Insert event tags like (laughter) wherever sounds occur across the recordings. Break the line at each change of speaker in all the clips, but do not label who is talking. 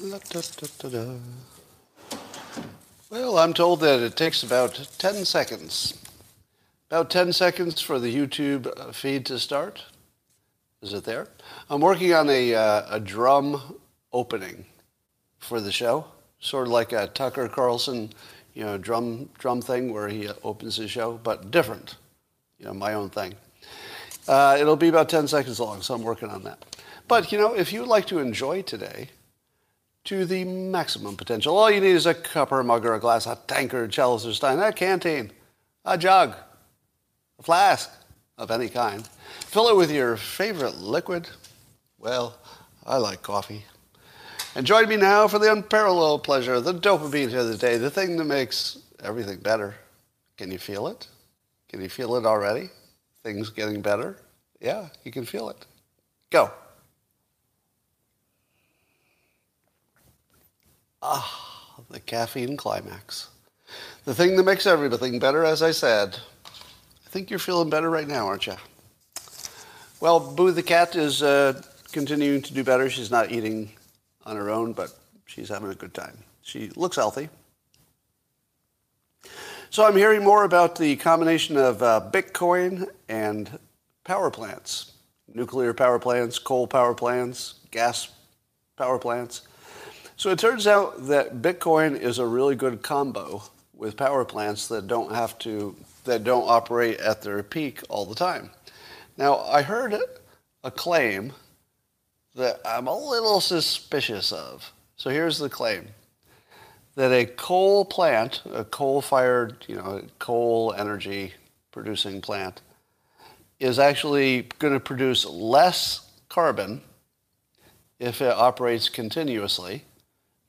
La-da-da-da-da. Well, I'm told that it takes about 10 seconds. About 10 seconds for the YouTube feed to start. Is it there? I'm working on a, uh, a drum opening for the show, sort of like a Tucker Carlson, you know, drum drum thing where he opens his show, but different. You know, my own thing. Uh, it'll be about 10 seconds long, so I'm working on that. But, you know, if you'd like to enjoy today to the maximum potential, all you need is a cup or a mug or a glass, a tankard, chalice or stein, a canteen, a jug, a flask of any kind. Fill it with your favorite liquid. Well, I like coffee. And join me now for the unparalleled pleasure, the dopamine of the day, the thing that makes everything better. Can you feel it? Can you feel it already? Things getting better? Yeah, you can feel it. Go. Ah, the caffeine climax. The thing that makes everything better, as I said. I think you're feeling better right now, aren't you? Well, Boo the cat is uh, continuing to do better. She's not eating on her own, but she's having a good time. She looks healthy. So I'm hearing more about the combination of uh, Bitcoin and power plants, nuclear power plants, coal power plants, gas power plants. So it turns out that Bitcoin is a really good combo with power plants that don't have to, that don't operate at their peak all the time. Now, I heard a claim that I'm a little suspicious of. So here's the claim that a coal plant, a coal fired, you know, coal energy producing plant, is actually going to produce less carbon if it operates continuously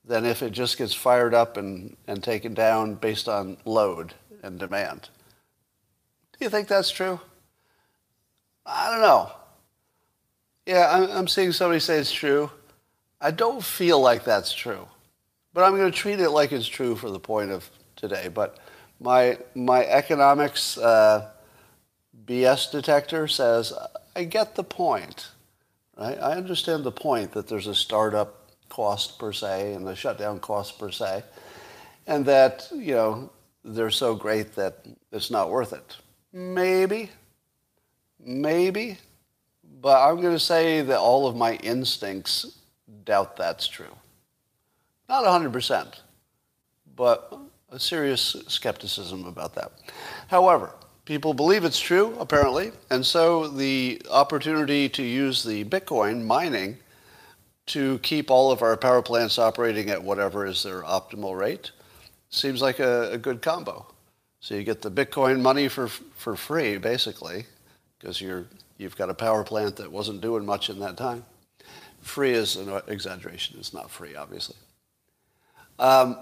than if it just gets fired up and, and taken down based on load and demand. Do you think that's true? I don't know. Yeah, I'm, I'm seeing somebody say it's true. I don't feel like that's true, but I'm going to treat it like it's true for the point of today. But my my economics uh, BS detector says I get the point. Right? I understand the point that there's a startup cost per se and the shutdown cost per se, and that you know they're so great that it's not worth it. Maybe, maybe, but I'm going to say that all of my instincts doubt that's true. Not 100%, but a serious skepticism about that. However, people believe it's true, apparently, and so the opportunity to use the Bitcoin mining to keep all of our power plants operating at whatever is their optimal rate seems like a, a good combo. So you get the Bitcoin money for, for free, basically, because you're, you've got a power plant that wasn't doing much in that time. Free is an exaggeration. It's not free, obviously. Um,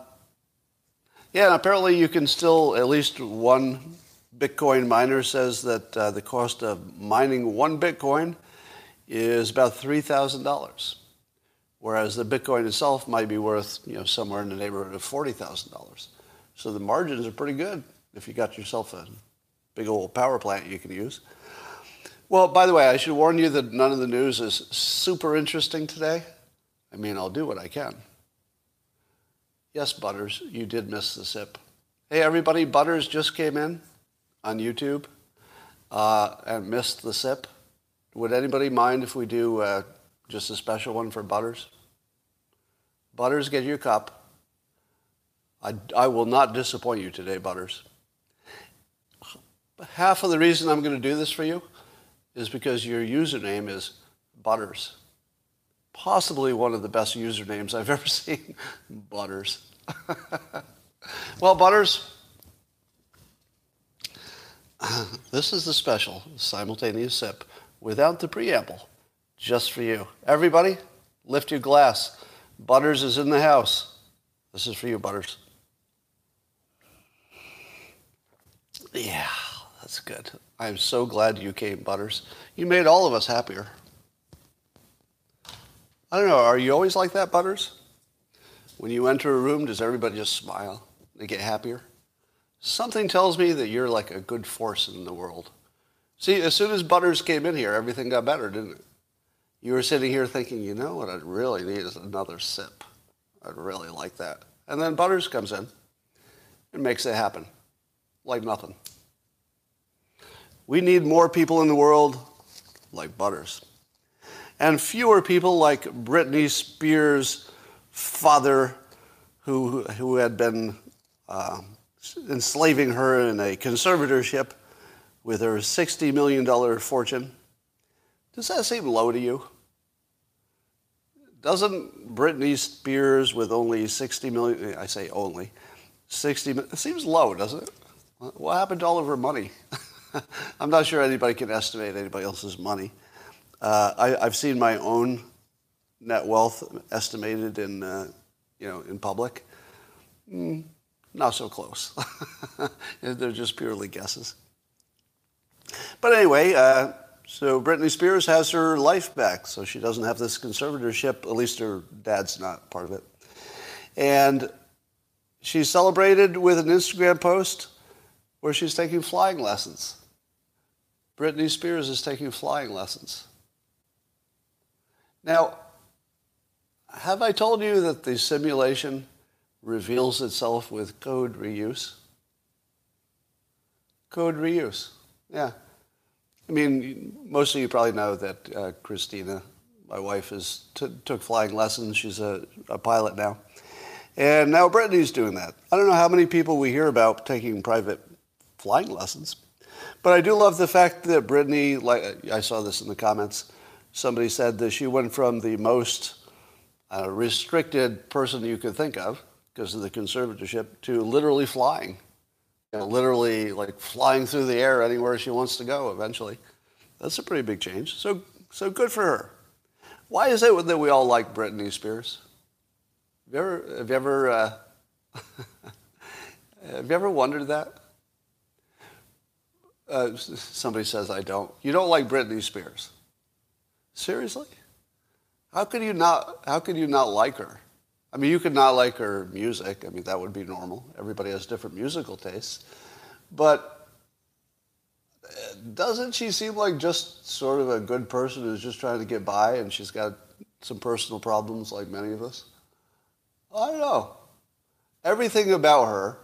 yeah, and apparently you can still, at least one Bitcoin miner says that uh, the cost of mining one Bitcoin is about $3,000, whereas the Bitcoin itself might be worth you know, somewhere in the neighborhood of $40,000. So the margins are pretty good if you got yourself a big old power plant you can use. Well, by the way, I should warn you that none of the news is super interesting today. I mean, I'll do what I can. Yes, Butters, you did miss the sip. Hey, everybody, Butters just came in on YouTube uh, and missed the sip. Would anybody mind if we do uh, just a special one for Butters? Butters, get your cup. I, I will not disappoint you today, Butters. Half of the reason I'm going to do this for you is because your username is Butters. Possibly one of the best usernames I've (laughs) ever seen. Butters. (laughs) well, Butters, (clears throat) this is the special simultaneous sip without the preamble, just for you. Everybody, lift your glass. Butters is in the house. This is for you, Butters. Yeah, that's good. I'm so glad you came, Butters. You made all of us happier. I don't know, are you always like that, Butters? When you enter a room, does everybody just smile? They get happier? Something tells me that you're like a good force in the world. See, as soon as Butters came in here, everything got better, didn't it? You were sitting here thinking, you know what I'd really need is another sip. I'd really like that. And then Butters comes in and makes it happen like nothing. We need more people in the world like Butters and fewer people like Britney Spears' father, who, who had been uh, enslaving her in a conservatorship with her $60 million fortune. Does that seem low to you? Doesn't Britney Spears with only 60 million, I say only, 60, it seems low, doesn't it? What happened to all of her money? (laughs) I'm not sure anybody can estimate anybody else's money. Uh, I, have seen my own net wealth estimated in, uh, you know, in public. Mm, not so close. (laughs) They're just purely guesses. But anyway, uh, so Britney Spears has her life back, so she doesn't have this conservatorship. At least her dad's not part of it. And she celebrated with an Instagram post where she's taking flying lessons. Britney Spears is taking flying lessons. Now, have I told you that the simulation reveals itself with code reuse? Code reuse, yeah. I mean, most of you probably know that uh, Kristina, my wife, is t- took flying lessons. She's a, a pilot now. And now Britney's doing that. I don't know how many people we hear about taking private flying lessons, but I do love the fact that Britney, like I saw this in the comments, somebody said that she went from the most uh, restricted person you could think of because of the conservatorship to literally flying literally like flying through the air anywhere she wants to go eventually. That's a pretty big change. So, so good for her. Why is it that we all like Britney Spears? Have you ever, have you ever, uh, (laughs) have you ever wondered that? Uh, somebody says I don't. You don't like Britney Spears? Seriously? How could you not? How could you not like her? I mean, you could not like her music. I mean, that would be normal. Everybody has different musical tastes. But uh, doesn't she seem like just sort of a good person who's just trying to get by and she's got some personal problems like many of us? I don't know. Everything about her,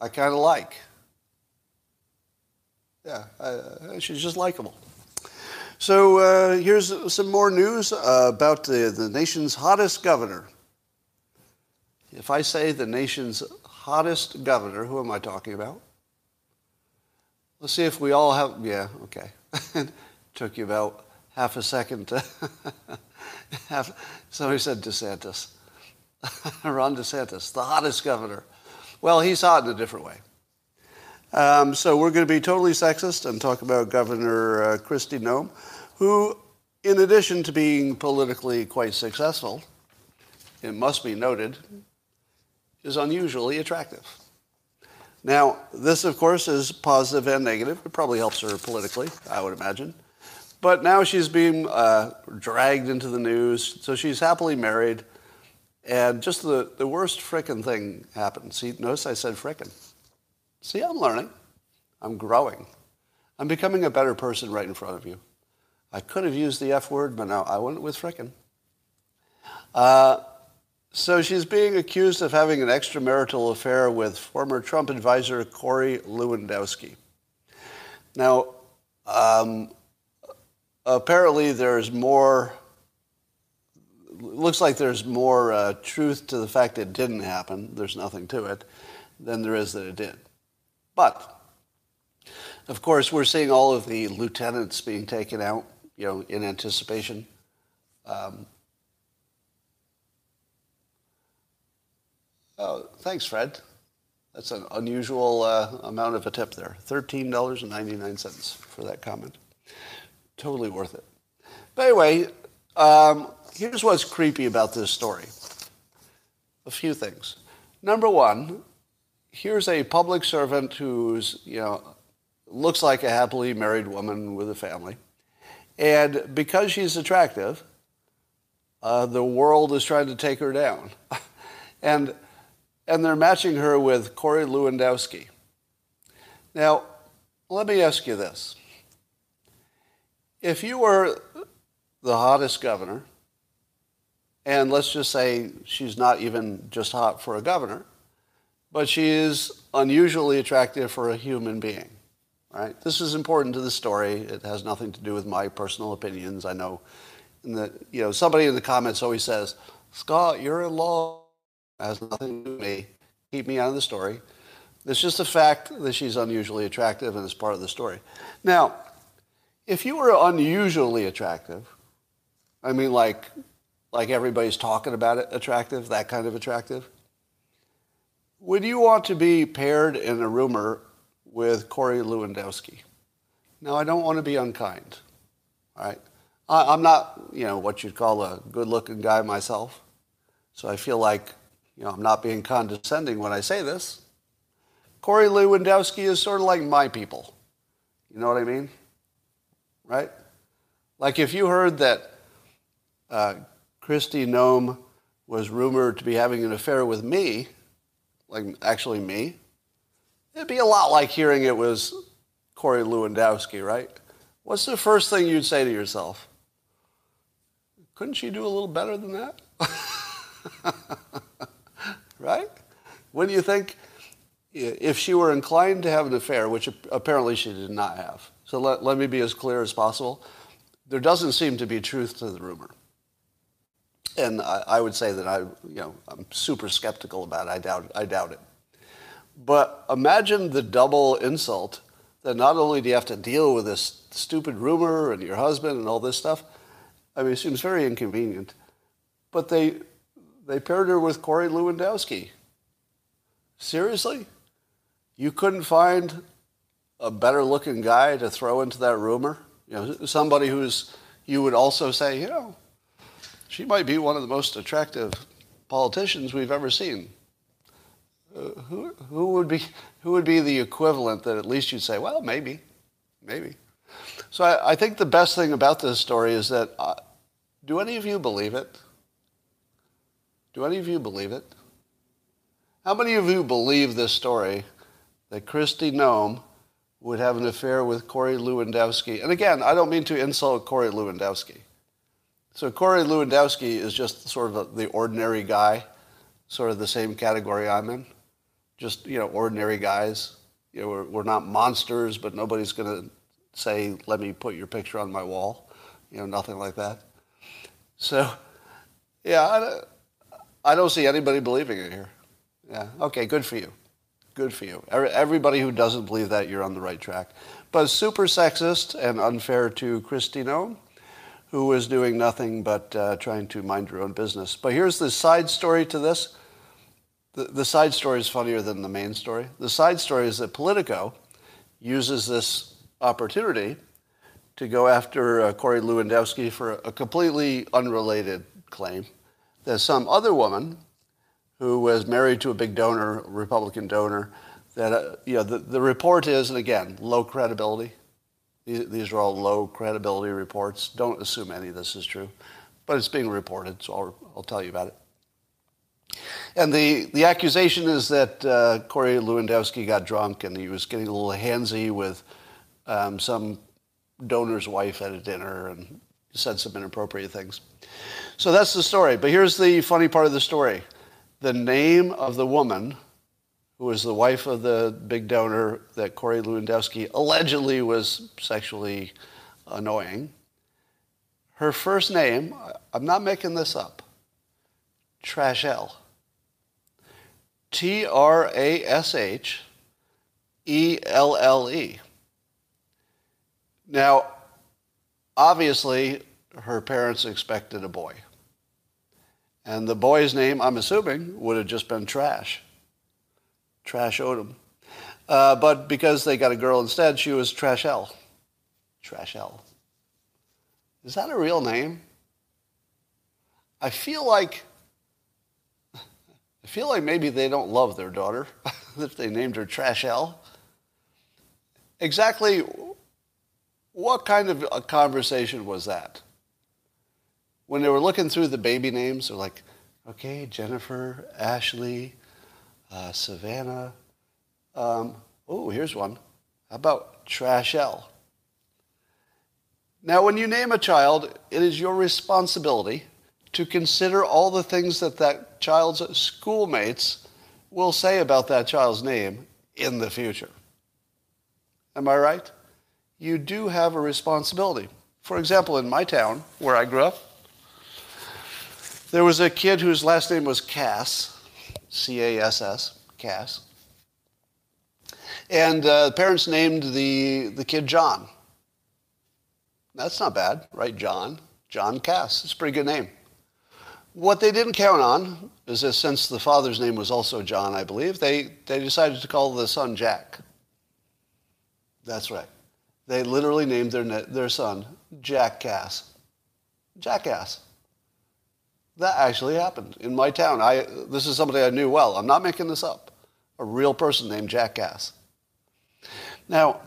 I kind of like. Yeah, I, she's just likable. So uh, here's some more news uh, about the, the nation's hottest governor. If I say the nation's hottest governor, who am I talking about? Let's see if we all have, yeah, okay. (laughs) Took you about half a second to, (laughs) have, somebody said DeSantis. (laughs) Ron DeSantis, the hottest governor. Well, he's hot in a different way. Um, so we're going to be totally sexist and talk about Governor uh, Kristi Noem who, in addition to being politically quite successful, it must be noted, is unusually attractive. Now, this, of course, is positive and negative. It probably helps her politically, I would imagine. But now she's being uh, dragged into the news, so she's happily married. And just the, the worst frickin' thing happened. See, notice I said frickin'. See, I'm learning. I'm growing. I'm becoming a better person right in front of you. I could have used the F word, but no, I went with frickin'. Uh, so she's being accused of having an extramarital affair with former Trump advisor Corey Lewandowski. Now, um, apparently there's more, looks like there's more uh, truth to the fact it didn't happen, there's nothing to it, than there is that it did. But, of course, we're seeing all of the lieutenants being taken out you know, in anticipation. Um, oh, thanks, Fred. That's an unusual uh, amount of a tip there. $13.99 for that comment. Totally worth it. But anyway, um, here's what's creepy about this story. A few things. Number one, here's a public servant who's, you know, looks like a happily married woman with a family. And because she's attractive, uh, the world is trying to take her down. (laughs) and, and they're matching her with Corey Lewandowski. Now, let me ask you this. If you were the hottest governor And let's just say she's not even just hot for a governor, but she is unusually attractive for a human being. Right? This is important to the story. It has nothing to do with my personal opinions. I know, the, you know, somebody in the comments always says, "Scott, you're in law." It has nothing to do with me. Keep me out of the story. It's just a fact that she's unusually attractive and it's part of the story. Now, if you were unusually attractive, I mean, like, like everybody's talking about it, attractive, that kind of attractive, would you want to be paired in a rumor with Corey Lewandowski? Now, I don't want to be unkind, all right? I, I'm not, you know, what you'd call a good-looking guy myself, so I feel like, you know, I'm not being condescending when I say this. Corey Lewandowski is sort of like my people. You know what I mean? Right? Like if you heard that uh, Kristi Noem was rumored to be having an affair with me, like actually me, it'd be a lot like hearing it was Corey Lewandowski, right? What's the first thing you'd say to yourself? Couldn't she do a little better than that? (laughs) right? Do you think if she were inclined to have an affair, which apparently she did not have, so let, let me be as clear as possible, there doesn't seem to be truth to the rumor. And I, I would say that I, you know, I'm super skeptical about it. I doubt, I doubt it. But imagine the double insult that not only do you have to deal with this stupid rumor and your husband and all this stuff, I mean, it seems very inconvenient. But they, they paired her with Corey Lewandowski. Seriously? You couldn't find a better looking guy to throw into that rumor? You know, somebody who's, you would also say, you know, she might be one of the most attractive politicians we've ever seen. Uh, who, who, would be, who would be the equivalent that at least you'd say, well, maybe, maybe. So I, I think the best thing about this story is that, uh, do any of you believe it? Do any of you believe it? How many of you believe this story that Kristi Noem would have an affair with Corey Lewandowski? And again, I don't mean to insult Corey Lewandowski. So Corey Lewandowski is just sort of a, the ordinary guy, sort of the same category I'm in. Just, you know, ordinary guys. You know, we're, we're not monsters, but nobody's going to say, let me put your picture on my wall. You know, nothing like that. So, yeah, I, I don't see anybody believing it here. Yeah, okay, good for you. Good for you. Everybody who doesn't believe that, you're on the right track. But super sexist and unfair to Kristi Noem who was doing nothing but uh, trying to mind her own business. But here's the side story to this. The, the side story is funnier than the main story. The side story is that Politico uses this opportunity to go after uh, Corey Lewandowski for a completely unrelated claim that some other woman who was married to a big donor, Republican donor, that, uh, you know, the, the report is, and again, low credibility, these are all low credibility reports. Don't assume any of this is true, but it's being reported, so I'll, I'll tell you about it. And the, the accusation is that uh, Corey Lewandowski got drunk and he was getting a little handsy with um, some donor's wife at a dinner and said some inappropriate things. So that's the story. But here's the funny part of the story the name of the woman who was the wife of the big donor that Corey Lewandowski allegedly was sexually annoying. Her first name, I'm not making this up, Trashelle. T R A S H E L L E. Now, obviously, her parents expected a boy. And the boy's name, I'm assuming, would have just been Trash. Trash Odom. Uh, but because they got a girl instead, she was Trashelle. Trashelle. Is that a real name? I feel like I feel like maybe they don't love their daughter (laughs) if they named her Trashelle. Exactly what kind of a conversation was that? When they were looking through the baby names, they're like, okay, Jennifer, Ashley, uh, Savannah. Um, oh, here's one. How about Trashelle? Now, when you name a child, it is your responsibility to consider all the things that that child's schoolmates will say about that child's name in the future. Am I right? You do have a responsibility. For example, in my town where I grew up, there was a kid whose last name was Cass, C A S S, Cass. And uh, the parents named the, the kid John. That's not bad, right? John. John Cass. It's a pretty good name. What they didn't count on is that since the father's name was also John, I believe, they, they decided to call the son Jack. That's right. They literally named their, their son Jackass. Jackass. That actually happened in my town. I, this is somebody I knew well. I'm not making this up. A real person named Jack Jackass. Now,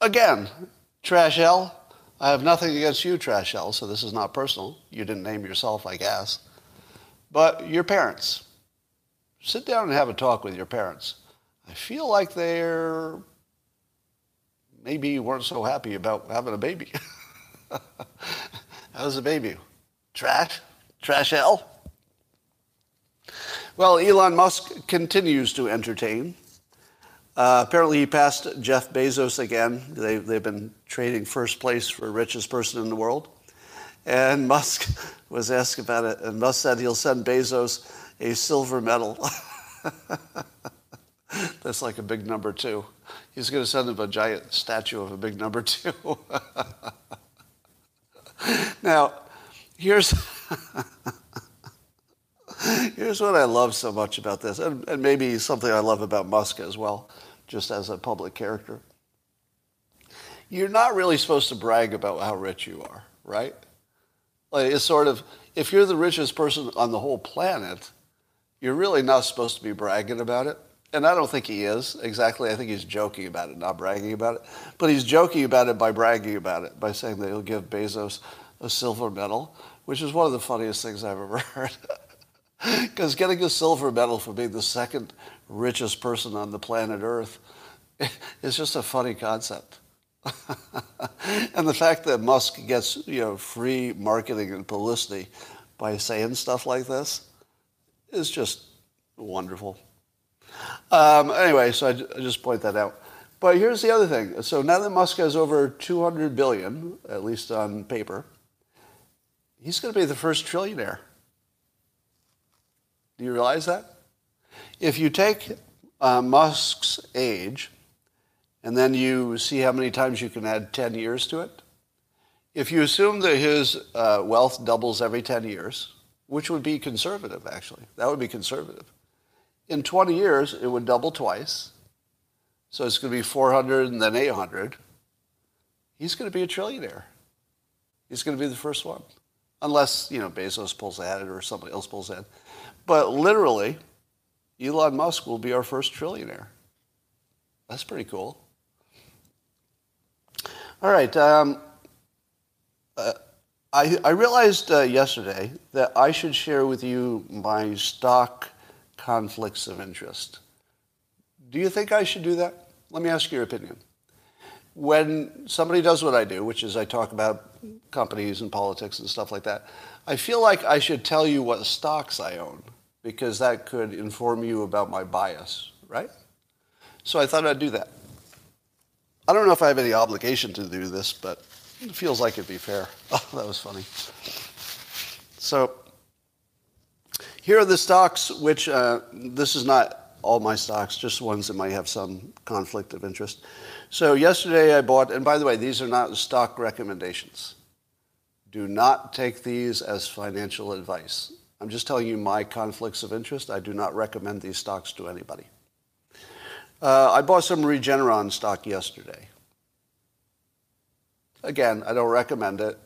again, Trash L, I have nothing against you, Trash L, so this is not personal. You didn't name yourself, I guess. But your parents. Sit down and have a talk with your parents. I feel like they're maybe weren't so happy about having a baby. (laughs) How's the baby? Trash? Trash L? Well, Elon Musk continues to entertain. Uh, apparently, he passed Jeff Bezos again. They, they've been trading first place for richest person in the world. And (laughs) Musk was asked about it, and Musk said he'll send Bezos a silver medal. (laughs) That's like a big number two. He's going to send him a giant statue of a big number (laughs) two. now, here's (laughs) here's what I love so much about this, and, and maybe something I love about Musk as well just as a public character. You're not really supposed to brag about how rich you are, right? Like it's sort of, if you're the richest person on the whole planet, you're really not supposed to be bragging about it. And I don't think he is exactly. I think he's joking about it, not bragging about it. But he's joking about it by bragging about it, by saying that he'll give Bezos a silver medal, which is one of the funniest things I've ever (laughs) heard. Because getting a silver medal for being the second richest person on the planet Earth (laughs) is just a funny concept. (laughs) and the fact that Musk gets you know free marketing and publicity by saying stuff like this is just wonderful. Um, anyway, so I, I just point that out. But here's the other thing. So now that Musk has over 200 billion, at least on paper, he's going to be the first trillionaire. Do you realize that? If you take uh, Musk's age and then you see how many times you can add 10 years to it, if you assume that his uh, wealth doubles every 10 years, which would be conservative actually, that would be conservative. In 20 years, it would double twice. So it's going to be 400 and then 800. He's going to be a trillionaire. He's going to be the first one. Unless, you know, Bezos pulls ahead or somebody else pulls ahead. But literally, Elon Musk will be our first trillionaire. That's pretty cool. All right. Um, uh, I, I, realized uh, yesterday that I should share with you my stock conflicts of interest. Do you think I should do that? Let me ask your opinion. When somebody does what I do, which is I talk about companies and politics and stuff like that, I feel like I should tell you what stocks I own because that could inform you about my bias, right? So I thought I'd do that. I don't know if I have any obligation to do this, but it feels like it'd be fair. (laughs) Oh, that was funny. So here are the stocks, which uh, this is not all my stocks, just ones that might have some conflict of interest. So yesterday I bought, and by the way, these are not stock recommendations. Do not take these as financial advice. I'm just telling you my conflicts of interest. I do not recommend these stocks to anybody. Uh, I bought some Regeneron stock yesterday. Again, I don't recommend it.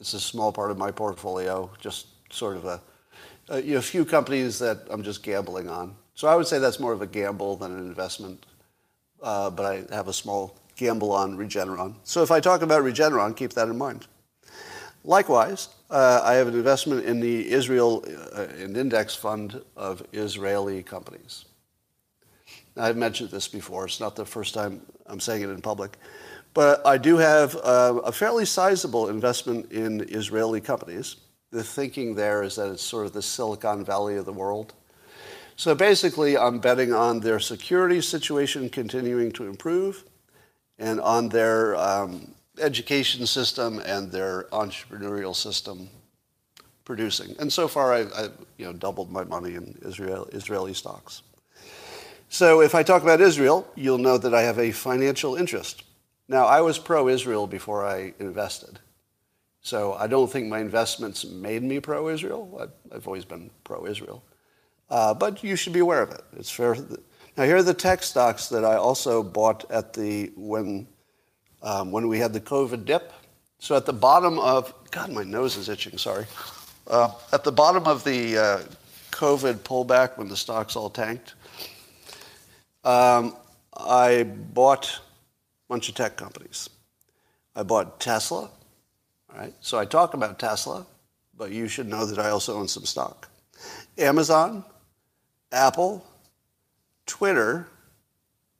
It's a small part of my portfolio, just sort of a, a, you know, a few companies that I'm just gambling on. So I would say that's more of a gamble than an investment. Uh, but I have a small gamble on Regeneron. So if I talk about Regeneron, keep that in mind. Likewise, uh, I have an investment in the Israel, uh, an index fund of Israeli companies. Now, I've mentioned this before. It's not the first time I'm saying it in public. But I do have uh, a fairly sizable investment in Israeli companies. the thinking there is that it's sort of the Silicon Valley of the world. So basically, I'm betting on their security situation continuing to improve and on their um, education system and their entrepreneurial system producing. And so far, I've, I've, you know, doubled my money in Israel, Israeli stocks. So if I talk about Israel, you'll know that I have a financial interest. Now, I was pro-Israel before I invested. So I don't think my investments made me pro-Israel. I've, I've always been pro-Israel. Uh, but you should be aware of it. It's fair. Now, here are the tech stocks that I also bought at the, when, um, when we had the COVID dip. So at the bottom of, God, my nose is itching, sorry. Uh, at the bottom of the uh, COVID pullback when the stocks all tanked, um, I bought a bunch of tech companies. I bought Tesla. All right, so I talk about Tesla, but you should know that I also own some stock. Amazon, Apple, Twitter,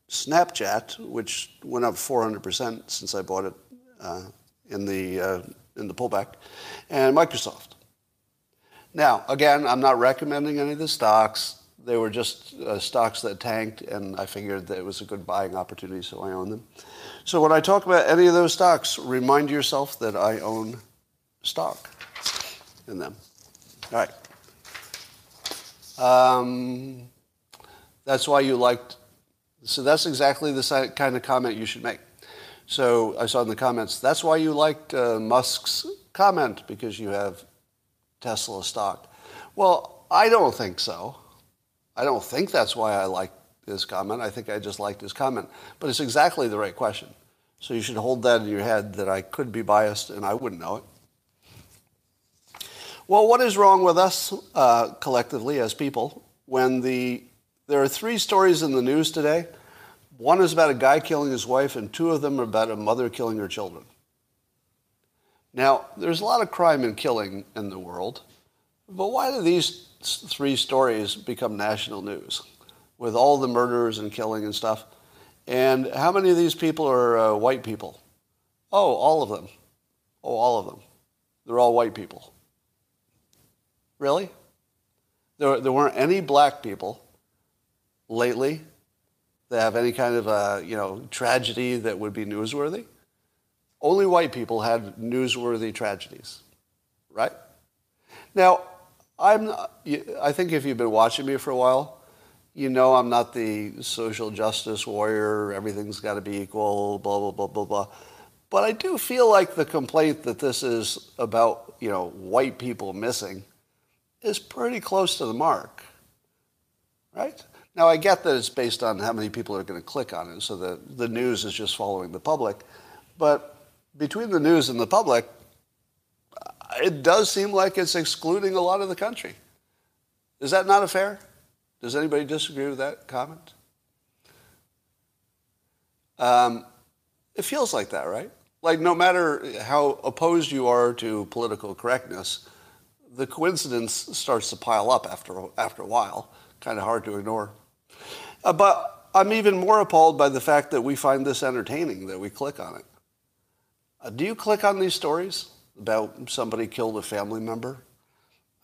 Snapchat, which went up 400% since I bought it uh, in, the, uh, in the pullback, and Microsoft. Now, again, I'm not recommending any of the stocks. They were just uh, stocks that tanked, and I figured that it was a good buying opportunity, so I own them. So when I talk about any of those stocks, remind yourself that I own stock in them. All right. Um, that's why you liked. So that's exactly the kind of comment you should make. So I saw in the comments, that's why you liked uh, Musk's comment because you have Tesla stock. Well, I don't think so. I don't think that's why I like his comment. I think I just liked his comment. But it's exactly the right question. So you should hold that in your head that I could be biased and I wouldn't know it. Well, what is wrong with us uh, collectively as people when the there are three stories in the news today? One is about a guy killing his wife, and two of them are about a mother killing her children. Now, there's a lot of crime and killing in the world, but why do these three stories become national news with all the murders and killing and stuff. And how many of these people are uh, white people? Oh, all of them. Oh, all of them. They're all white people. Really? There, there weren't any black people lately that have any kind of a, you know, tragedy that would be newsworthy. Only white people had newsworthy tragedies, right? Now, I'm not, I think if you've been watching me for a while, you know I'm not the social justice warrior, everything's got to be equal, blah, blah, blah, blah, blah. But I do feel like the complaint that this is about, you know, white people missing is pretty close to the mark, right? Now, I get that it's based on how many people are going to click on it, so the, the news is just following the public. But between the news and the public, it does seem like it's excluding a lot of the country. Is that not a fair? Does anybody disagree with that comment? Um, it feels like that, right? Like no matter how opposed you are to political correctness, the coincidence starts to pile up after after a while. Kind of hard to ignore. Uh, but I'm even more appalled by the fact that we find this entertaining that we click on it. Uh, do you click on these stories? about somebody killed a family member,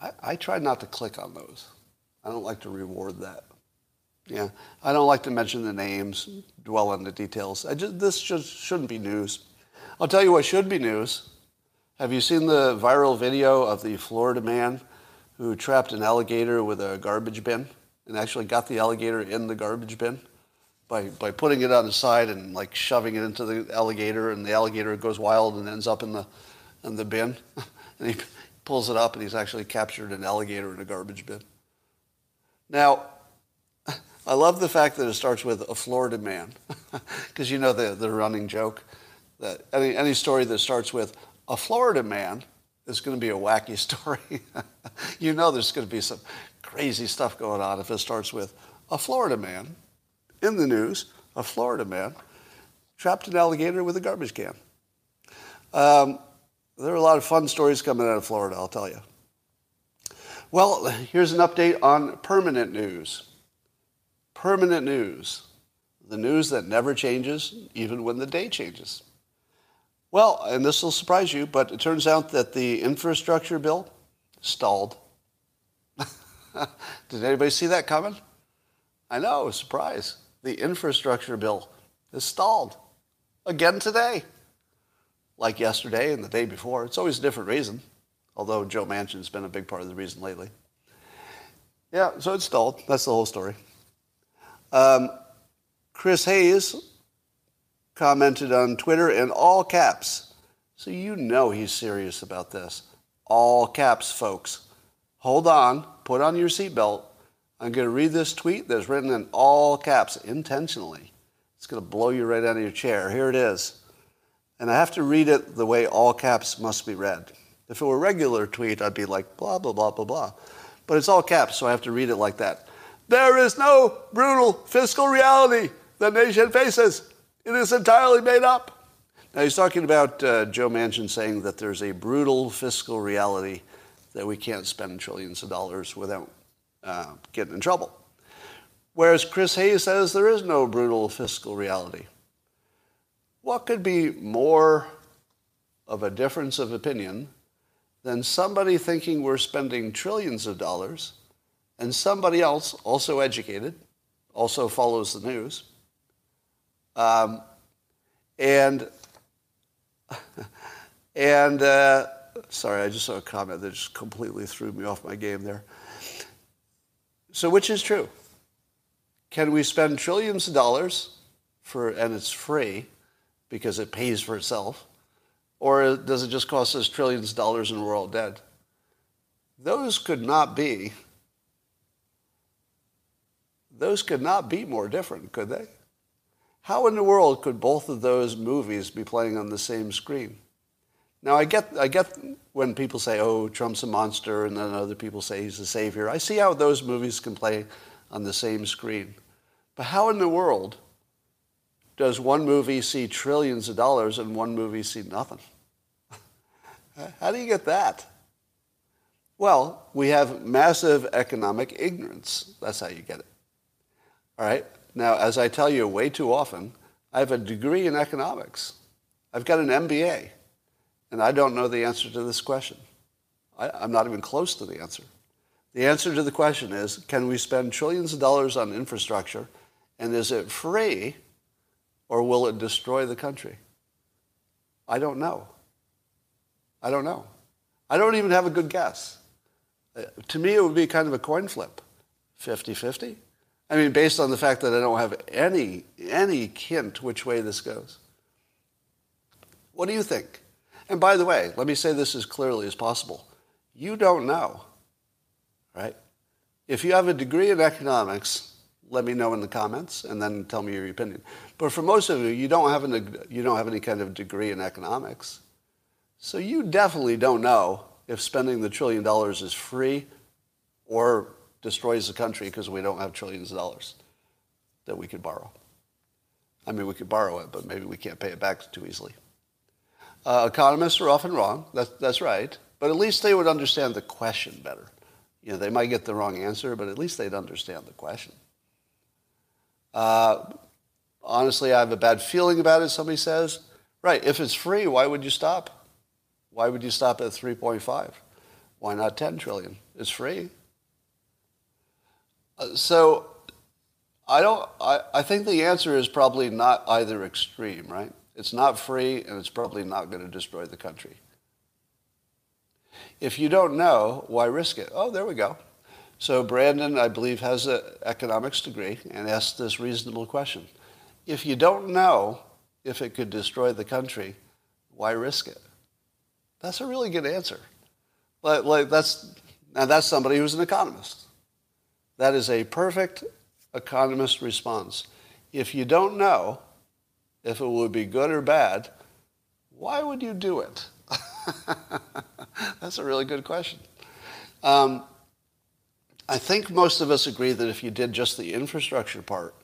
I, I try not to click on those. I don't like to reward that. Yeah, I don't like to mention the names, dwell on the details. Just, this just shouldn't be news. I'll tell you what should be news. Have you seen the viral video of the Florida man who trapped an alligator with a garbage bin and actually got the alligator in the garbage bin by, by putting it on the side and like shoving it into the alligator and the alligator goes wild and ends up in the in the bin. (laughs) and he pulls it up and he's actually captured an alligator in a garbage bin. Now, (laughs) I love the fact that it starts with a Florida man, (laughs) because you know the, the running joke that any, any story that starts with a Florida man is going to be a wacky (laughs) story. you know there's going to be some crazy stuff going on if it starts with a Florida man in the news, a Florida man trapped an alligator with a garbage can. Um, there are a lot of fun stories coming out of Florida, I'll tell you. Well, here's an update on permanent news. Permanent news. The news that never changes, even when the day changes. Well, and this will surprise you, but it turns out that the infrastructure bill stalled. (laughs) Did anybody see that coming? I know, surprise. The infrastructure bill is stalled again today. Like yesterday and the day before. It's always a different reason, although Joe Manchin's been a big part of the reason lately. Yeah, so it's stalled. That's the whole story. Um, Chris Hayes commented on Twitter in all caps. So you know he's serious about this. All caps, folks. Hold on, put on your seatbelt. I'm going to read this tweet that's written in all caps intentionally. It's going to blow you right out of your chair. Here it is. And I have to read it the way all caps must be read. If it were a regular tweet, I'd be like, blah, blah, blah, blah, blah. But it's all caps, so I have to read it like that. There is no brutal fiscal reality the nation faces. It is entirely made up. Now, he's talking about uh, Joe Manchin saying that there's a brutal fiscal reality that we can't spend trillions of dollars without uh, getting in trouble. Whereas Chris Hayes says there is no brutal fiscal reality. What could be more of a difference of opinion than somebody thinking we're spending trillions of dollars and somebody else, also educated, also follows the news, um, and and uh, sorry, I just saw a comment that just completely threw me off my game there. So, which is true? Can we spend trillions of dollars for and it's free because it pays for itself, or does it just cost us trillions of dollars and we're all dead? Those could not be. Those could not be more different, could they? How in the world could both of those movies be playing on the same screen? Now, I get, I get when people say, oh, Trump's a monster, and then other people say he's a savior. I see how those movies can play on the same screen. But how in the world does one movie see trillions of dollars and one movie see nothing? (laughs) how do you get that? Well, we have massive economic ignorance. That's how you get it. All right? Now, as I tell you way too often, I have a degree in economics. I've got an MBA, and I don't know the answer to this question. I, am not even close to the answer. The answer to the question is, can we spend trillions of dollars on infrastructure, and is it free, or will it destroy the country? I don't know. I don't know. I don't even have a good guess. Uh, to me, it would be kind of a coin flip, 50-50. I mean, based on the fact that I don't have any, any hint which way this goes. What do you think? And by the way, let me say this as clearly as possible. You don't know, right? If you have a degree in economics, let me know in the comments and then tell me your opinion. But for most of you, you don't have, an, you don't have any kind of degree in economics. So you definitely don't know if spending the trillion dollars is free or destroys the country because we don't have trillions of dollars that we could borrow. I mean, we could borrow it, but maybe we can't pay it back too easily. Uh, economists are often wrong. That's, that's right. But at least they would understand the question better. You know, they might get the wrong answer, but at least they'd understand the question. Uh, honestly, I have a bad feeling about it, somebody says. Right, if it's free, why would you stop? Why would you stop at 3.5? Why not 10 trillion? It's free. So I don't. I, I think the answer is probably not either extreme, right? It's not free, and it's probably not going to destroy the country. If you don't know, why risk it? Oh, there we go. So Brandon, I believe, has an economics degree and asked this reasonable question. If you don't know if it could destroy the country, why risk it? That's a really good answer. Like, like that's, now that's somebody who's an economist. That is a perfect economist response. If you don't know if it would be good or bad, why would you do it? (laughs) That's a really good question. Um, I think most of us agree that if you did just the infrastructure part,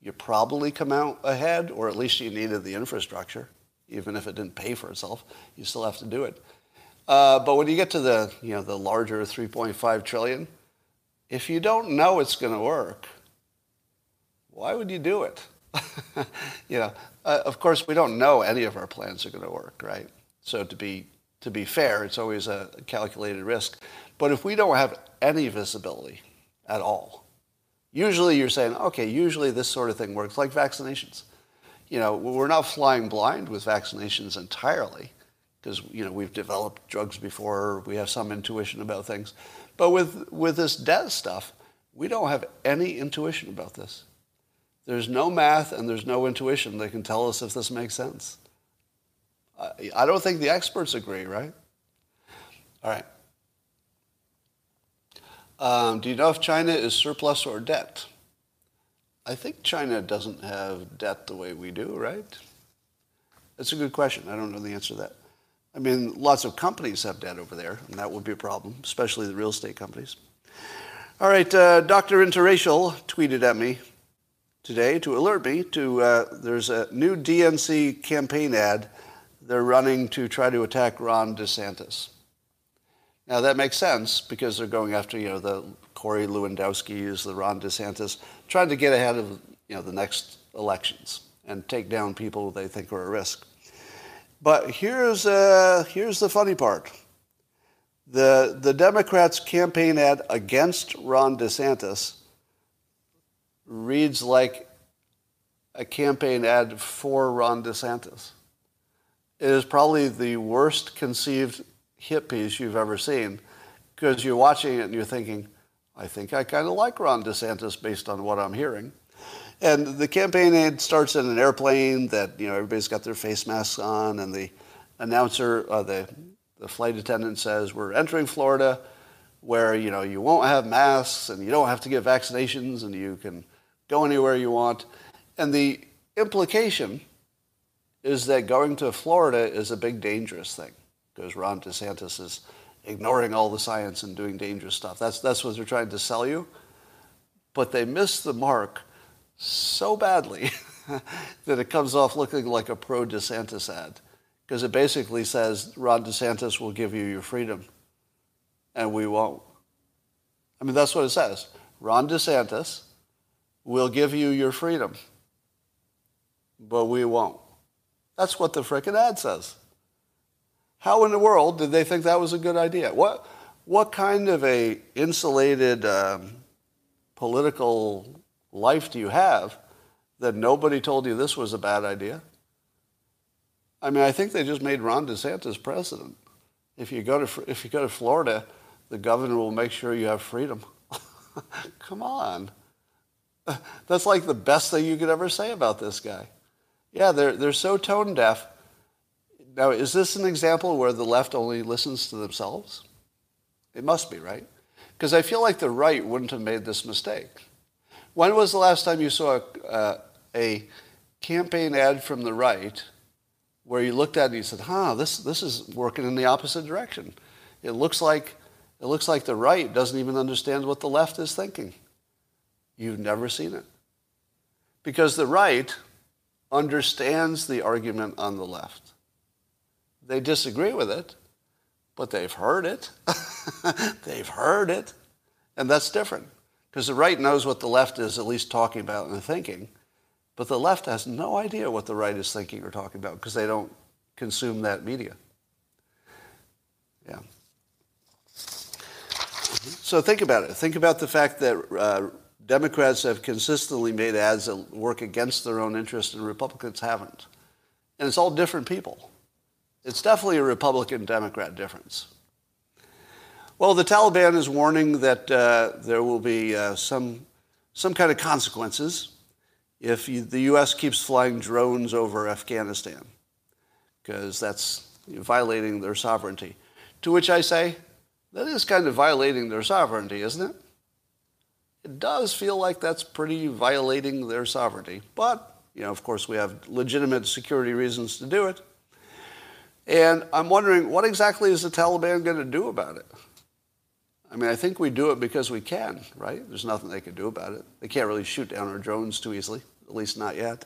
you probably come out ahead, or at least you needed the infrastructure, even if it didn't pay for itself. You still have to do it. Uh, but when you get to the, you know, the larger 3.5 trillion, if you don't know it's going to work, why would you do it? (laughs) you know, uh, of course, we don't know any of our plans are going to work, right? So to be to be fair, it's always a calculated risk. But if we don't have any visibility at all, usually you're saying, okay, usually this sort of thing works, like vaccinations. You know, we're not flying blind with vaccinations entirely because, you know, we've developed drugs before, we have some intuition about things. But with, with this debt stuff, we don't have any intuition about this. There's no math and there's no intuition that can tell us if this makes sense. I don't think the experts agree, right? All right. Um, do you know if China is surplus or debt? I think China doesn't have debt the way we do, right? That's a good question. I don't know the answer to that. I mean, lots of companies have debt over there, and that would be a problem, especially the real estate companies. All right, uh, Dr. Interracial tweeted at me today to alert me to uh, there's a new DNC campaign ad they're running to try to attack Ron DeSantis. Now that makes sense because they're going after you know the Corey Lewandowski's, the Ron DeSantis, trying to get ahead of you know the next elections and take down people they think are a risk. But here's uh, here's the funny part. The the Democrats' campaign ad against Ron DeSantis reads like a campaign ad for Ron DeSantis. It is probably the worst conceived hit piece you've ever seen because you're watching it and you're thinking, I think I kind of like Ron DeSantis based on what I'm hearing. And the campaign ad starts in an airplane that, you know, everybody's got their face masks on and the announcer, uh, the, the flight attendant says, we're entering Florida where, you know, you won't have masks and you don't have to get vaccinations and you can go anywhere you want. And the implication is that going to Florida is a big dangerous thing because Ron DeSantis is ignoring all the science and doing dangerous stuff. That's, that's what they're trying to sell you. But they miss the mark so badly (laughs) that it comes off looking like a pro DeSantis ad because it basically says Ron DeSantis will give you your freedom and we won't. I mean, that's what it says. Ron DeSantis will give you your freedom, but we won't. That's what the frickin' ad says. How in the world did they think that was a good idea? What, what kind of a insulated um, political life do you have that nobody told you this was a bad idea? I mean, I think they just made Ron DeSantis president. If you go to, if you go to Florida, the governor will make sure you have freedom. (laughs) Come on. (laughs) That's like the best thing you could ever say about this guy. Yeah, they're, they're so tone deaf. Now, is this an example where the left only listens to themselves? It must be, right? Because I feel like the right wouldn't have made this mistake. When was the last time you saw a, uh, a campaign ad from the right where you looked at it and you said, huh, this, this is working in the opposite direction? It looks like, it looks like the right doesn't even understand what the left is thinking. You've never seen it. Because the right understands the argument on the left. They disagree with it, but they've heard it. (laughs) they've heard it. And that's different. Because the right knows what the left is at least talking about and thinking, but the left has no idea what the right is thinking or talking about because they don't consume that media. Yeah. So think about it. Think about the fact that uh, Democrats have consistently made ads that work against their own interests, and Republicans haven't. And it's all different people. It's definitely a Republican Democrat difference. Well, the Taliban is warning that uh, there will be uh, some, some kind of consequences if you, the U.S. keeps flying drones over Afghanistan, because that's violating their sovereignty. To which I say, that is kind of violating their sovereignty, isn't it? It does feel like that's pretty violating their sovereignty. But, you know, of course, we have legitimate security reasons to do it. And I'm wondering, what exactly is the Taliban going to do about it? I mean, I think we do it because we can, right? There's nothing they can do about it. They can't really shoot down our drones too easily, at least not yet.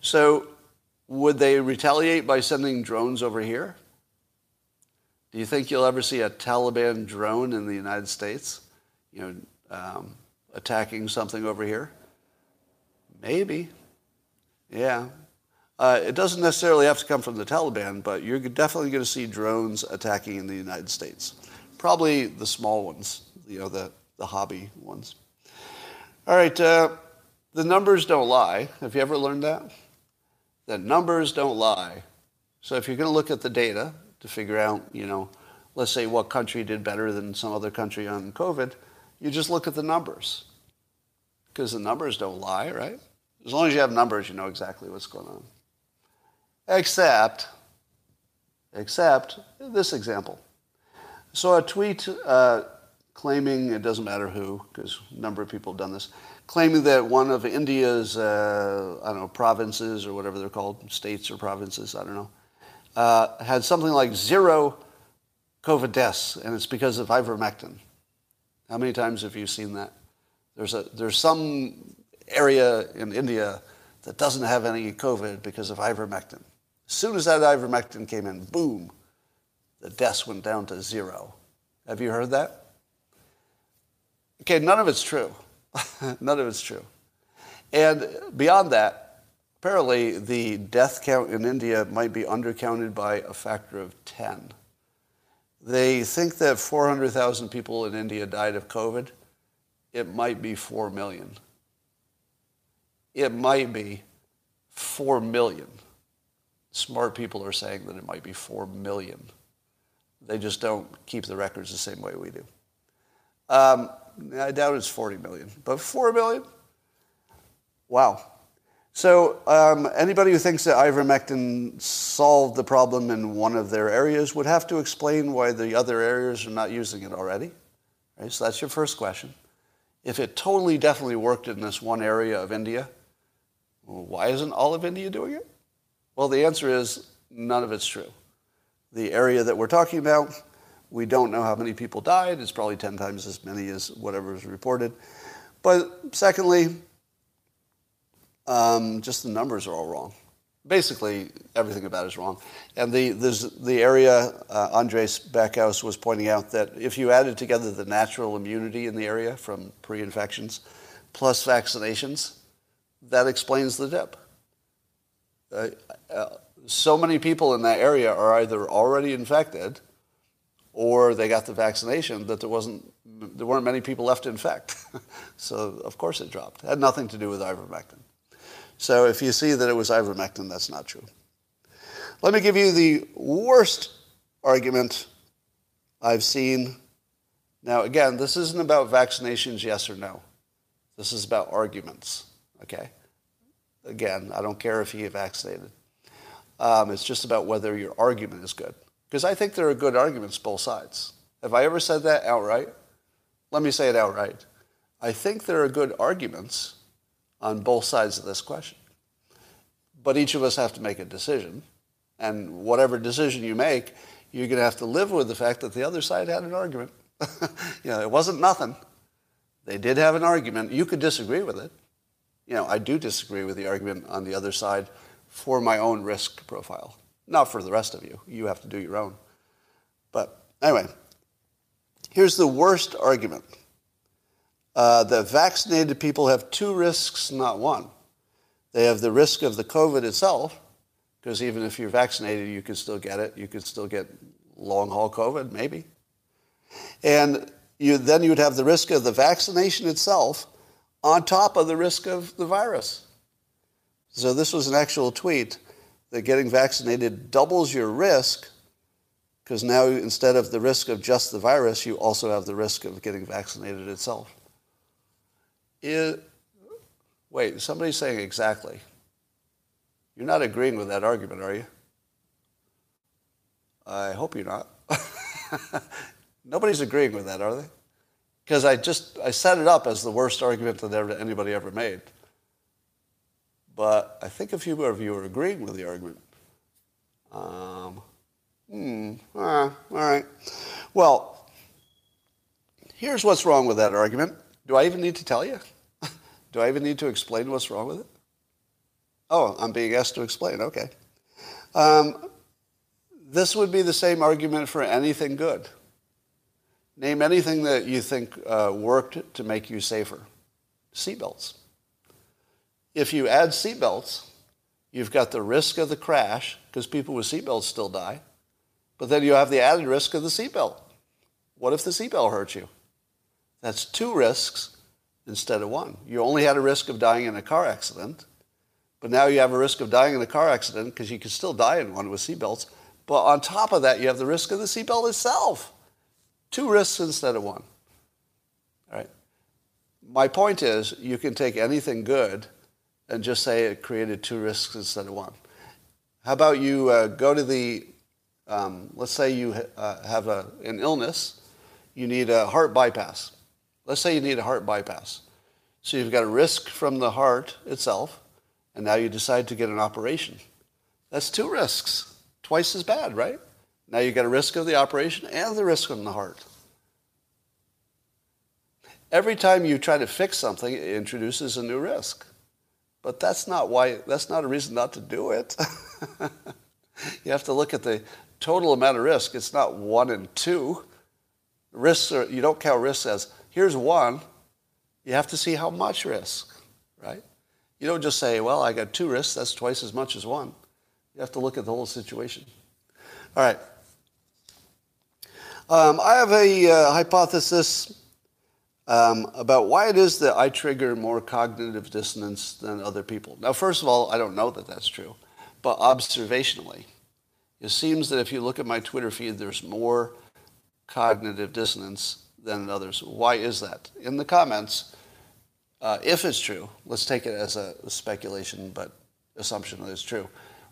So, would they retaliate by sending drones over here? Do you think you'll ever see a Taliban drone in the United States? You know, um, attacking something over here? Maybe. Yeah. Uh, it doesn't necessarily have to come from the Taliban, but you're definitely going to see drones attacking in the United States. Probably the small ones, you know, the, the hobby ones. All right, uh, the numbers don't lie. Have you ever learned that? The numbers don't lie. So if you're going to look at the data to figure out, you know, let's say what country did better than some other country on COVID, you just look at the numbers. Because the numbers don't lie, right? As long as you have numbers, you know exactly what's going on. Except, except this example. So a tweet uh, claiming, it doesn't matter who, because a number of people have done this, claiming that one of India's, uh, I don't know, provinces or whatever they're called, states or provinces, I don't know, uh, had something like zero COVID deaths, and it's because of ivermectin. How many times have you seen that? There's, a, there's some area in India that doesn't have any COVID because of ivermectin. As soon as that ivermectin came in, boom, the deaths went down to zero. Have you heard that? Okay, none of it's true. (laughs) none of it's true. And beyond that, apparently the death count in India might be undercounted by a factor of 10. They think that 400,000 people in India died of COVID. It might be 4 million. It might be 4 million. Smart people are saying that it might be 4 million. They just don't keep the records the same way we do. Um, I doubt it's 40 million, but 4 million? Wow. So um, anybody who thinks that ivermectin solved the problem in one of their areas would have to explain why the other areas are not using it already. Right? So that's your first question. If it totally definitely worked in this one area of India, why isn't all of India doing it? Well, the answer is none of it's true. The area that we're talking about, we don't know how many people died. It's probably 10 times as many as whatever is reported. But secondly, um, just the numbers are all wrong. Basically, everything about it is wrong. And the, the area, uh, Andreas Backhaus was pointing out that if you added together the natural immunity in the area from pre infections plus vaccinations, that explains the dip. Uh, uh, so many people in that area are either already infected or they got the vaccination that there wasn't there weren't many people left to infect. (laughs) so of course it dropped. It had nothing to do with ivermectin. So if you see that it was ivermectin, that's not true. Let me give you the worst argument I've seen. Now again, this isn't about vaccinations, yes or no. This is about arguments. Okay? Again, I don't care if you vaccinated. Um, it's just about whether your argument is good. Because I think there are good arguments both sides. Have I ever said that outright? Let me say it outright. I think there are good arguments on both sides of this question. But each of us have to make a decision. And whatever decision you make, you're going to have to live with the fact that the other side had an argument. (laughs) you know, it wasn't nothing. They did have an argument. You could disagree with it. You know, I do disagree with the argument on the other side for my own risk profile. Not for the rest of you. You have to do your own. But anyway, here's the worst argument. Uh, that vaccinated people have two risks, not one. They have the risk of the COVID itself, because even if you're vaccinated, you can still get it. You could still get long haul COVID, maybe. And you, then you would have the risk of the vaccination itself on top of the risk of the virus. So this was an actual tweet that getting vaccinated doubles your risk because now instead of the risk of just the virus, you also have the risk of getting vaccinated itself. It, wait, somebody's saying exactly. You're not agreeing with that argument, are you? I hope you're not. (laughs) Nobody's agreeing with that, are they? Because I just I set it up as the worst argument that ever, anybody ever made. But I think a few of you are agreeing with the argument. Um, hmm, all right. Well, here's what's wrong with that argument. Do I even need to tell you? (laughs) Do I even need to explain what's wrong with it? Oh, I'm being asked to explain. Okay. Um, this would be the same argument for anything good. Name anything that you think uh, worked to make you safer. Seatbelts if you add seatbelts, you've got the risk of the crash, because people with seatbelts still die, but then you have the added risk of the seatbelt. What if the seatbelt hurts you? That's two risks instead of one. You only had a risk of dying in a car accident, but now you have a risk of dying in a car accident because you can still die in one with seatbelts. But on top of that, you have the risk of the seatbelt itself. Two risks instead of one. All right. My point is, you can take anything good and just say it created two risks instead of one. How about you uh, go to the, um, let's say you uh, have a, an illness, you need a heart bypass. Let's say you need a heart bypass. So you've got a risk from the heart itself, and now you decide to get an operation. That's two risks, twice as bad, right? Now you've got a risk of the operation and the risk from the heart. Every time you try to fix something, it introduces a new risk. But that's not why, that's not a reason not to do it. (laughs) you have to look at the total amount of risk. It's not one and two. Risks are, you don't count risks as, here's one. You have to see how much risk, right? You don't just say, well, I got two risks, that's twice as much as one. You have to look at the whole situation. All right. Um, I have a uh, hypothesis um, about why it is that I trigger more cognitive dissonance than other people. Now, first of all, I don't know that that's true, but observationally, it seems that if you look at my Twitter feed, there's more cognitive dissonance than in others. Why is that? In the comments, uh, if it's true, let's take it as a speculation, but assumption that it's true.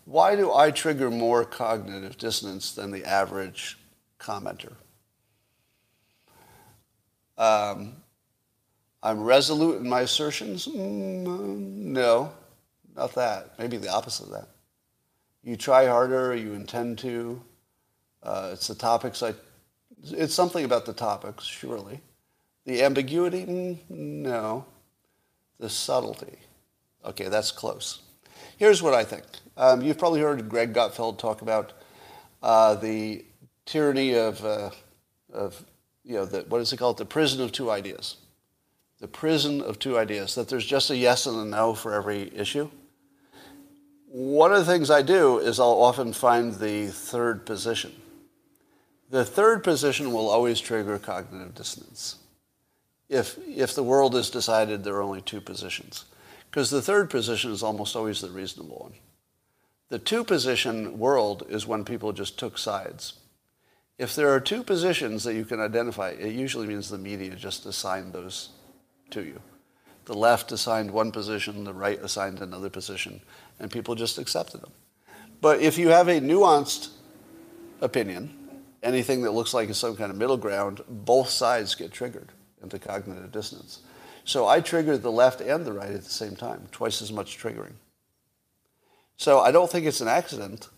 Why do I trigger more cognitive dissonance than the average commenter? Um, I'm resolute in my assertions? Mm, no, not that. Maybe the opposite of that. You try harder, you intend to. Uh, it's the topics I, it's something about the topics, surely. The ambiguity? Mm, no. The subtlety. Okay, that's close. Here's what I think. Um, you've probably heard Greg Gutfeld talk about uh, the tyranny of, uh, of you know, the, what is it called? The prison of two ideas. The prison of two ideas, that there's just a yes and a no for every issue. One of the things I do is I'll often find the third position. The third position will always trigger cognitive dissonance if, if the world has decided there are only two positions. Because the third position is almost always the reasonable one. The two position world is when people just took sides. If there are two positions that you can identify, it usually means the media just assigned those to you. The left assigned one position, the right assigned another position, and people just accepted them. But if you have a nuanced opinion, anything that looks like some kind of middle ground, both sides get triggered into cognitive dissonance. So I trigger the left and the right at the same time, twice as much triggering. So I don't think it's an accident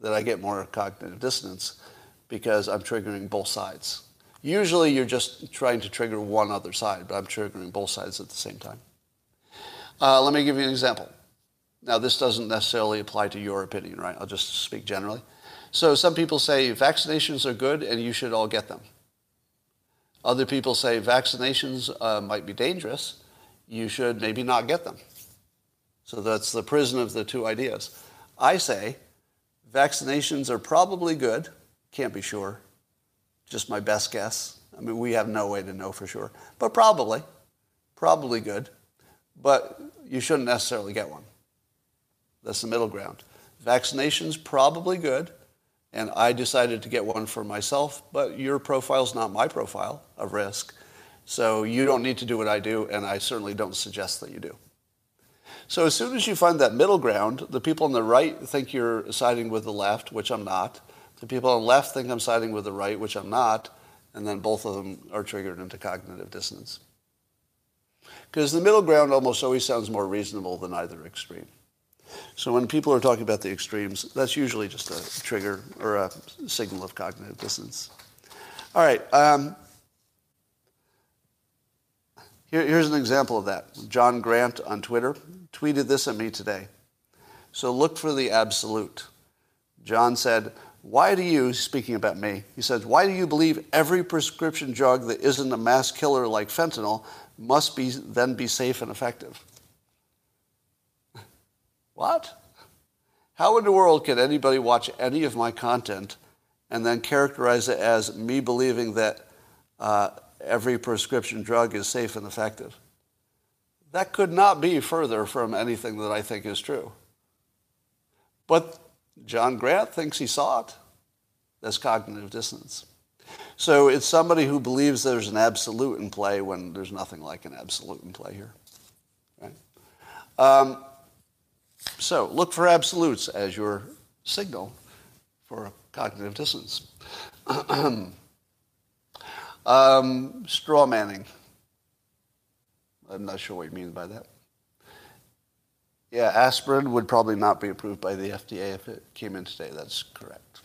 that I get more cognitive dissonance because I'm triggering both sides. Usually you're just trying to trigger one other side, but I'm triggering both sides at the same time. Uh, let me give you an example. Now, this doesn't necessarily apply to your opinion, right? I'll just speak generally. So some people say vaccinations are good and you should all get them. Other people say vaccinations uh, might be dangerous. You should maybe not get them. So that's the prison of the two ideas. I say vaccinations are probably good can't be sure. Just my best guess. I mean, we have no way to know for sure. But probably. Probably good. But you shouldn't necessarily get one. That's the middle ground. Vaccination's probably good. And I decided to get one for myself, but your profile's not my profile of risk. So you don't need to do what I do, and I certainly don't suggest that you do. So as soon as you find that middle ground, the people on the right think you're siding with the left, which I'm not. The people on the left think I'm siding with the right, which I'm not, and then both of them are triggered into cognitive dissonance. Because the middle ground almost always sounds more reasonable than either extreme. So when people are talking about the extremes, that's usually just a trigger or a signal of cognitive dissonance. All right. Um, here, here's an example of that. John Grant on Twitter tweeted this at me today. So look for the absolute. John said, why do you, speaking about me, he says, why do you believe every prescription drug that isn't a mass killer like fentanyl must be then be safe and effective? (laughs) what? How in the world can anybody watch any of my content and then characterize it as me believing that uh, every prescription drug is safe and effective. That could not be further from anything that I think is true. But John Grant thinks he saw it. That's cognitive dissonance. So it's somebody who believes there's an absolute in play when there's nothing like an absolute in play here. Right? Um, so look for absolutes as your signal for cognitive dissonance. (clears throat) um, straw manning. I'm not sure what you mean by that. Yeah, aspirin would probably not be approved by the FDA if it came in today. That's correct.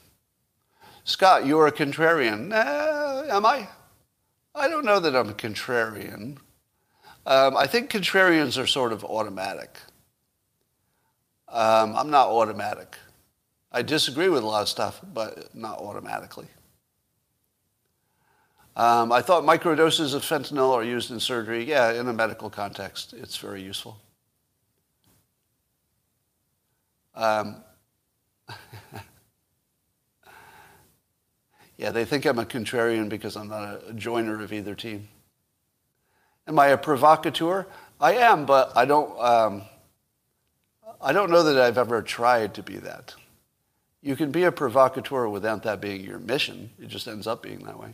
Scott, you're a contrarian. Nah, am I? I don't know that I'm a contrarian. Um, I think contrarians are sort of automatic. Um, I'm not automatic. I disagree with a lot of stuff, but not automatically. Um, I thought microdoses of fentanyl are used in surgery. Yeah, in a medical context, it's very useful. Um, (laughs) yeah, they think I'm a contrarian because I'm not a joiner of either team. Am I a provocateur? I am, but I don't. Um, I don't know that I've ever tried to be that. You can be a provocateur without that being your mission. It just ends up being that way.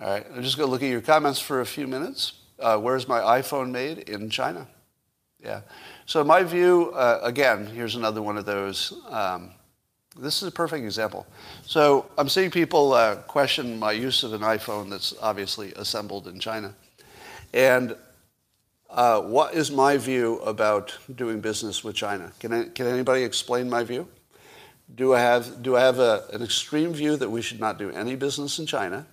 All right, I'm just going to look at your comments for a few minutes. Uh, where's my iPhone made? In China. Yeah. So my view, uh, again, here's another one of those. Um, this is a perfect example. So I'm seeing people uh, question my use of an iPhone that's obviously assembled in China. And uh, what is my view about doing business with China? Can, I, can anybody explain my view? Do I have, do I have a, an extreme view that we should not do any business in China?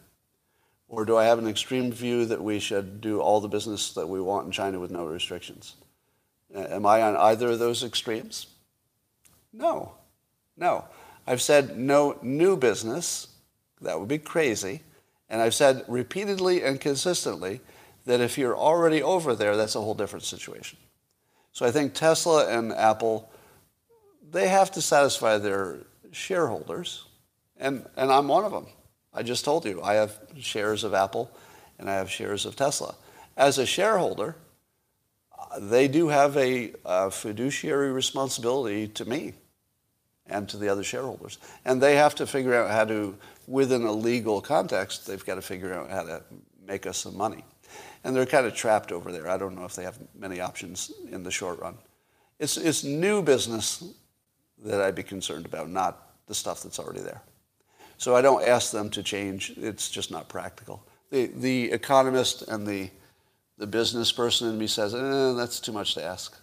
Or do I have an extreme view that we should do all the business that we want in China with no restrictions? Uh, am I on either of those extremes? No. No. I've said no new business. That would be crazy. And I've said repeatedly and consistently that if you're already over there, that's a whole different situation. So I think Tesla and Apple, they have to satisfy their shareholders, and, and I'm one of them. I just told you, I have shares of Apple and I have shares of Tesla. As a shareholder, they do have a, a, fiduciary responsibility to me and to the other shareholders. And they have to figure out how to, within a legal context, they've got to figure out how to make us some money. And they're kind of trapped over there. I don't know if they have many options in the short run. It's, it's new business that I'd be concerned about, not the stuff that's already there. So I don't ask them to change. It's just not practical. The, the economist and the the business person in me says, eh, that's too much to ask.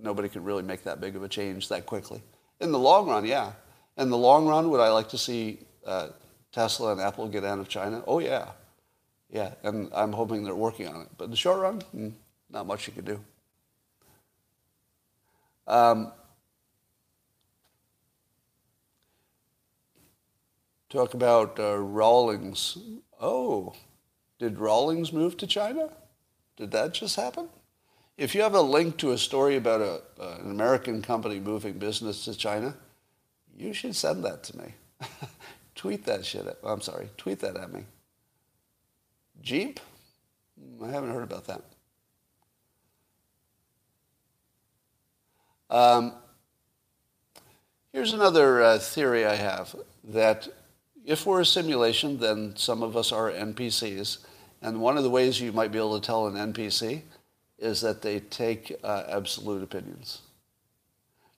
Nobody can really make that big of a change that quickly. In the long run, yeah. In the long run, would I like to see uh, Tesla and Apple get out of China? Oh, yeah. Yeah, and I'm hoping they're working on it. But in the short run, hmm, not much you can do. Um, talk about uh, Rawlings. Oh, did Rawlings move to China? Did that just happen? If you have a link to a story about a, uh, an American company moving business to China, you should send that to me. (laughs) tweet that shit at, I'm sorry, tweet that at me. Jeep? I haven't heard about that. Um, here's another uh, theory I have that if we're a simulation, then some of us are NPCs and one of the ways you might be able to tell an NPC is that they take uh, absolute opinions.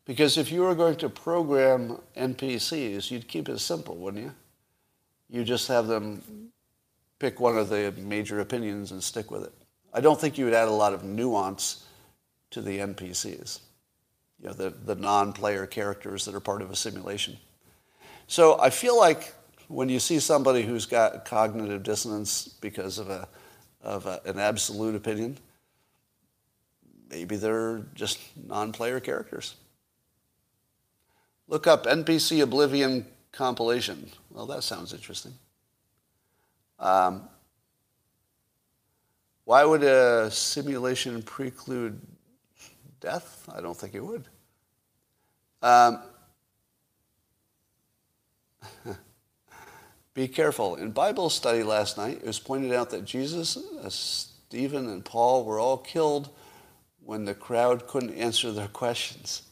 Because if you were going to program NPCs, you'd keep it simple, wouldn't you? You just have them pick one of the major opinions and stick with it. I don't think you would add a lot of nuance to the NPCs, you know, the, the non-player characters that are part of a simulation. So I feel like when you see somebody who's got cognitive dissonance because of, a, of a, an absolute opinion, maybe they're just non-player characters. Look up NPC Oblivion compilation. Well, that sounds interesting. Um, why would a simulation preclude death? I don't think it would. Um, (laughs) be careful. In Bible study last night, it was pointed out that Jesus, uh, Stephen, and Paul were all killed when the crowd couldn't answer their questions.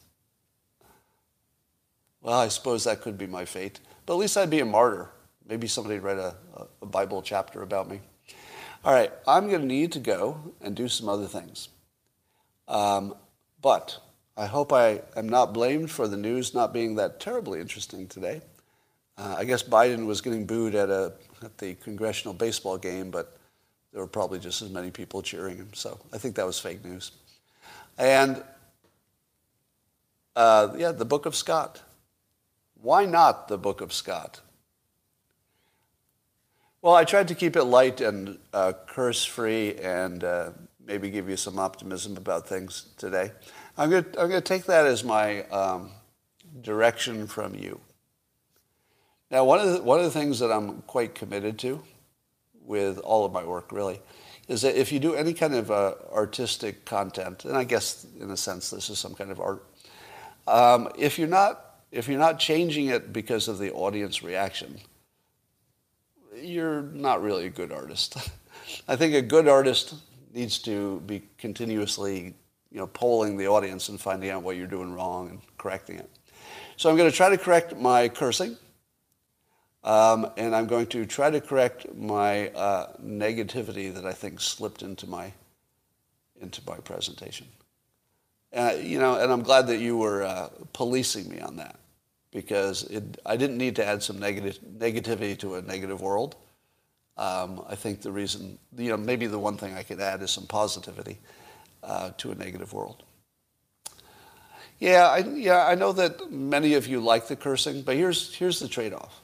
Well, I suppose that could be my fate. But at least I'd be a martyr. Maybe somebody would write a, a Bible chapter about me. All right, I'm going to need to go and do some other things. Um, but I hope I am not blamed for the news not being that terribly interesting today. Uh, I guess Biden was getting booed at, a, at the congressional baseball game, but there were probably just as many people cheering him. So I think that was fake news. And uh, yeah, the Book of Scott. Why not the Book of Scott? Well, I tried to keep it light and uh, curse free and uh, maybe give you some optimism about things today. I'm going to, take that as my um, direction from you. Now, one of, the, one of the things that I'm quite committed to with all of my work, really, is that if you do any kind of uh, artistic content, and I guess in a sense this is some kind of art, um, if you're not if you're not changing it because of the audience reaction, you're not really a good artist. (laughs) I think a good artist needs to be continuously, you know, polling the audience and finding out what you're doing wrong and correcting it. So I'm going to try to correct my cursing. Um, and I'm going to try to correct my uh, negativity that I think slipped into my into my presentation. Uh, you know, and I'm glad that you were uh, policing me on that because it, I didn't need to add some negative negativity to a negative world. Um, I think the reason, you know, maybe the one thing I could add is some positivity uh, to a negative world. Yeah, I, yeah, I know that many of you like the cursing, but here's here's the trade-off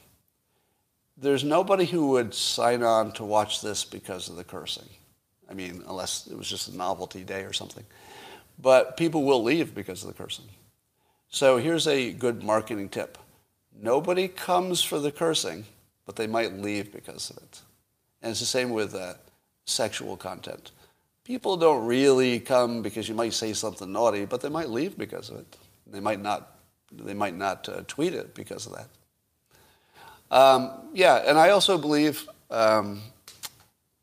there's nobody who would sign on to watch this because of the cursing. I mean, unless it was just a novelty day or something. But people will leave because of the cursing. So here's a good marketing tip. Nobody comes for the cursing, but they might leave because of it. And it's the same with uh, sexual content. People don't really come because you might say something naughty, but they might leave because of it. They might not, they might not uh, tweet it because of that. Um, yeah, and I also believe um,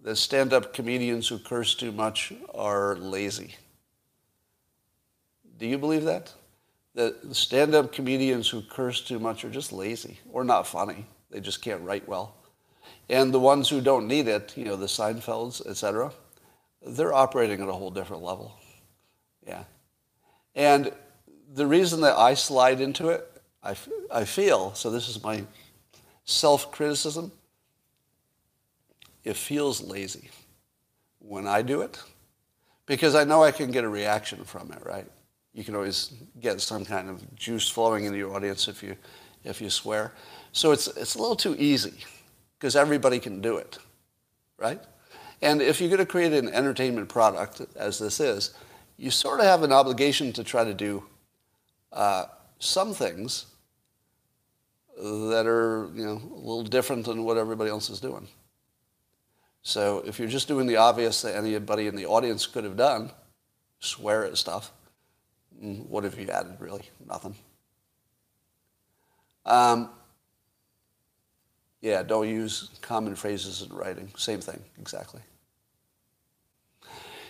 that stand-up comedians who curse too much are lazy. Do you believe that? That the stand-up comedians who curse too much are just lazy or not funny. They just can't write well. And the ones who don't need it, you know, the Seinfelds, etc., they're operating at a whole different level. Yeah. And the reason that I slide into it, I, I feel, so this is my self-criticism, it feels lazy when I do it because I know I can get a reaction from it, right? You can always get some kind of juice flowing into your audience if you, if you swear. So it's, it's a little too easy because everybody can do it, right? And if you're going to create an entertainment product, as this is, you sort of have an obligation to try to do uh, some things that are you know a little different than what everybody else is doing. So if you're just doing the obvious that anybody in the audience could have done, swear at stuff, mm, what have you added really? Nothing. Um, yeah, don't use common phrases in writing. Same thing, exactly.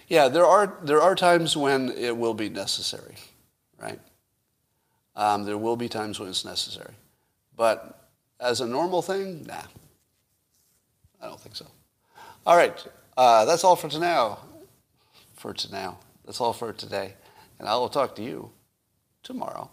Yeah, there are, there are times when it will be necessary, right? Um, there will be times when it's necessary. But as a normal thing, nah. I don't think so. All right, uh, that's all for now. For now. That's all for today. And I will talk to you tomorrow.